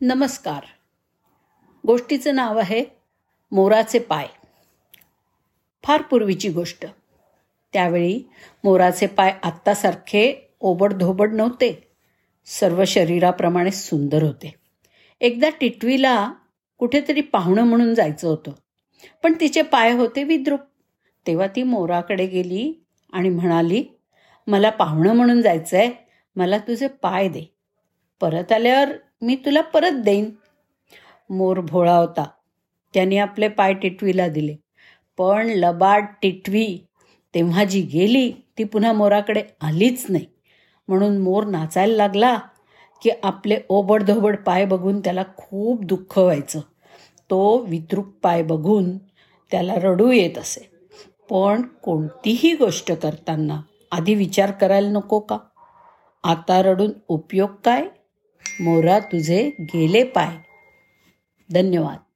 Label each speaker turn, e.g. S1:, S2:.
S1: नमस्कार. गोष्टीचं नाव आहे मोराचे पाय. फार पूर्वीची गोष्ट. त्यावेळी मोराचे पाय आत्तासारखे ओबडधोबड नव्हते. सर्व शरीराप्रमाणे सुंदर होते. एकदा टिटवीला कुठेतरी पाहुणं म्हणून जायचं होतं. पण तिचे पाय होते विद्रूप. तेव्हा ती मोराकडे गेली आणि म्हणाली मला पाहुणं म्हणून जायचं आहे मला तुझे पाय दे. परत आल्यावर मी तुला परत देईन. मोर भोळा होता. त्याने आपले पाय टिटवीला दिले. पण लबाड टिटवी. तेव्हा जी गेली ती पुन्हा मोराकडे आलीच नाही. म्हणून मोर नाचायला लागला की आपले ओबडधोबड पाय बघून त्याला खूप दुःख व्हायचं. तो विद्रुप पाय बघून त्याला रडू येत असे. पण कोणतीही गोष्ट करताना आधी विचार करायला नको का? आता रडून उपयोग काय? मोरा तुझे गेले पाय. धन्यवाद.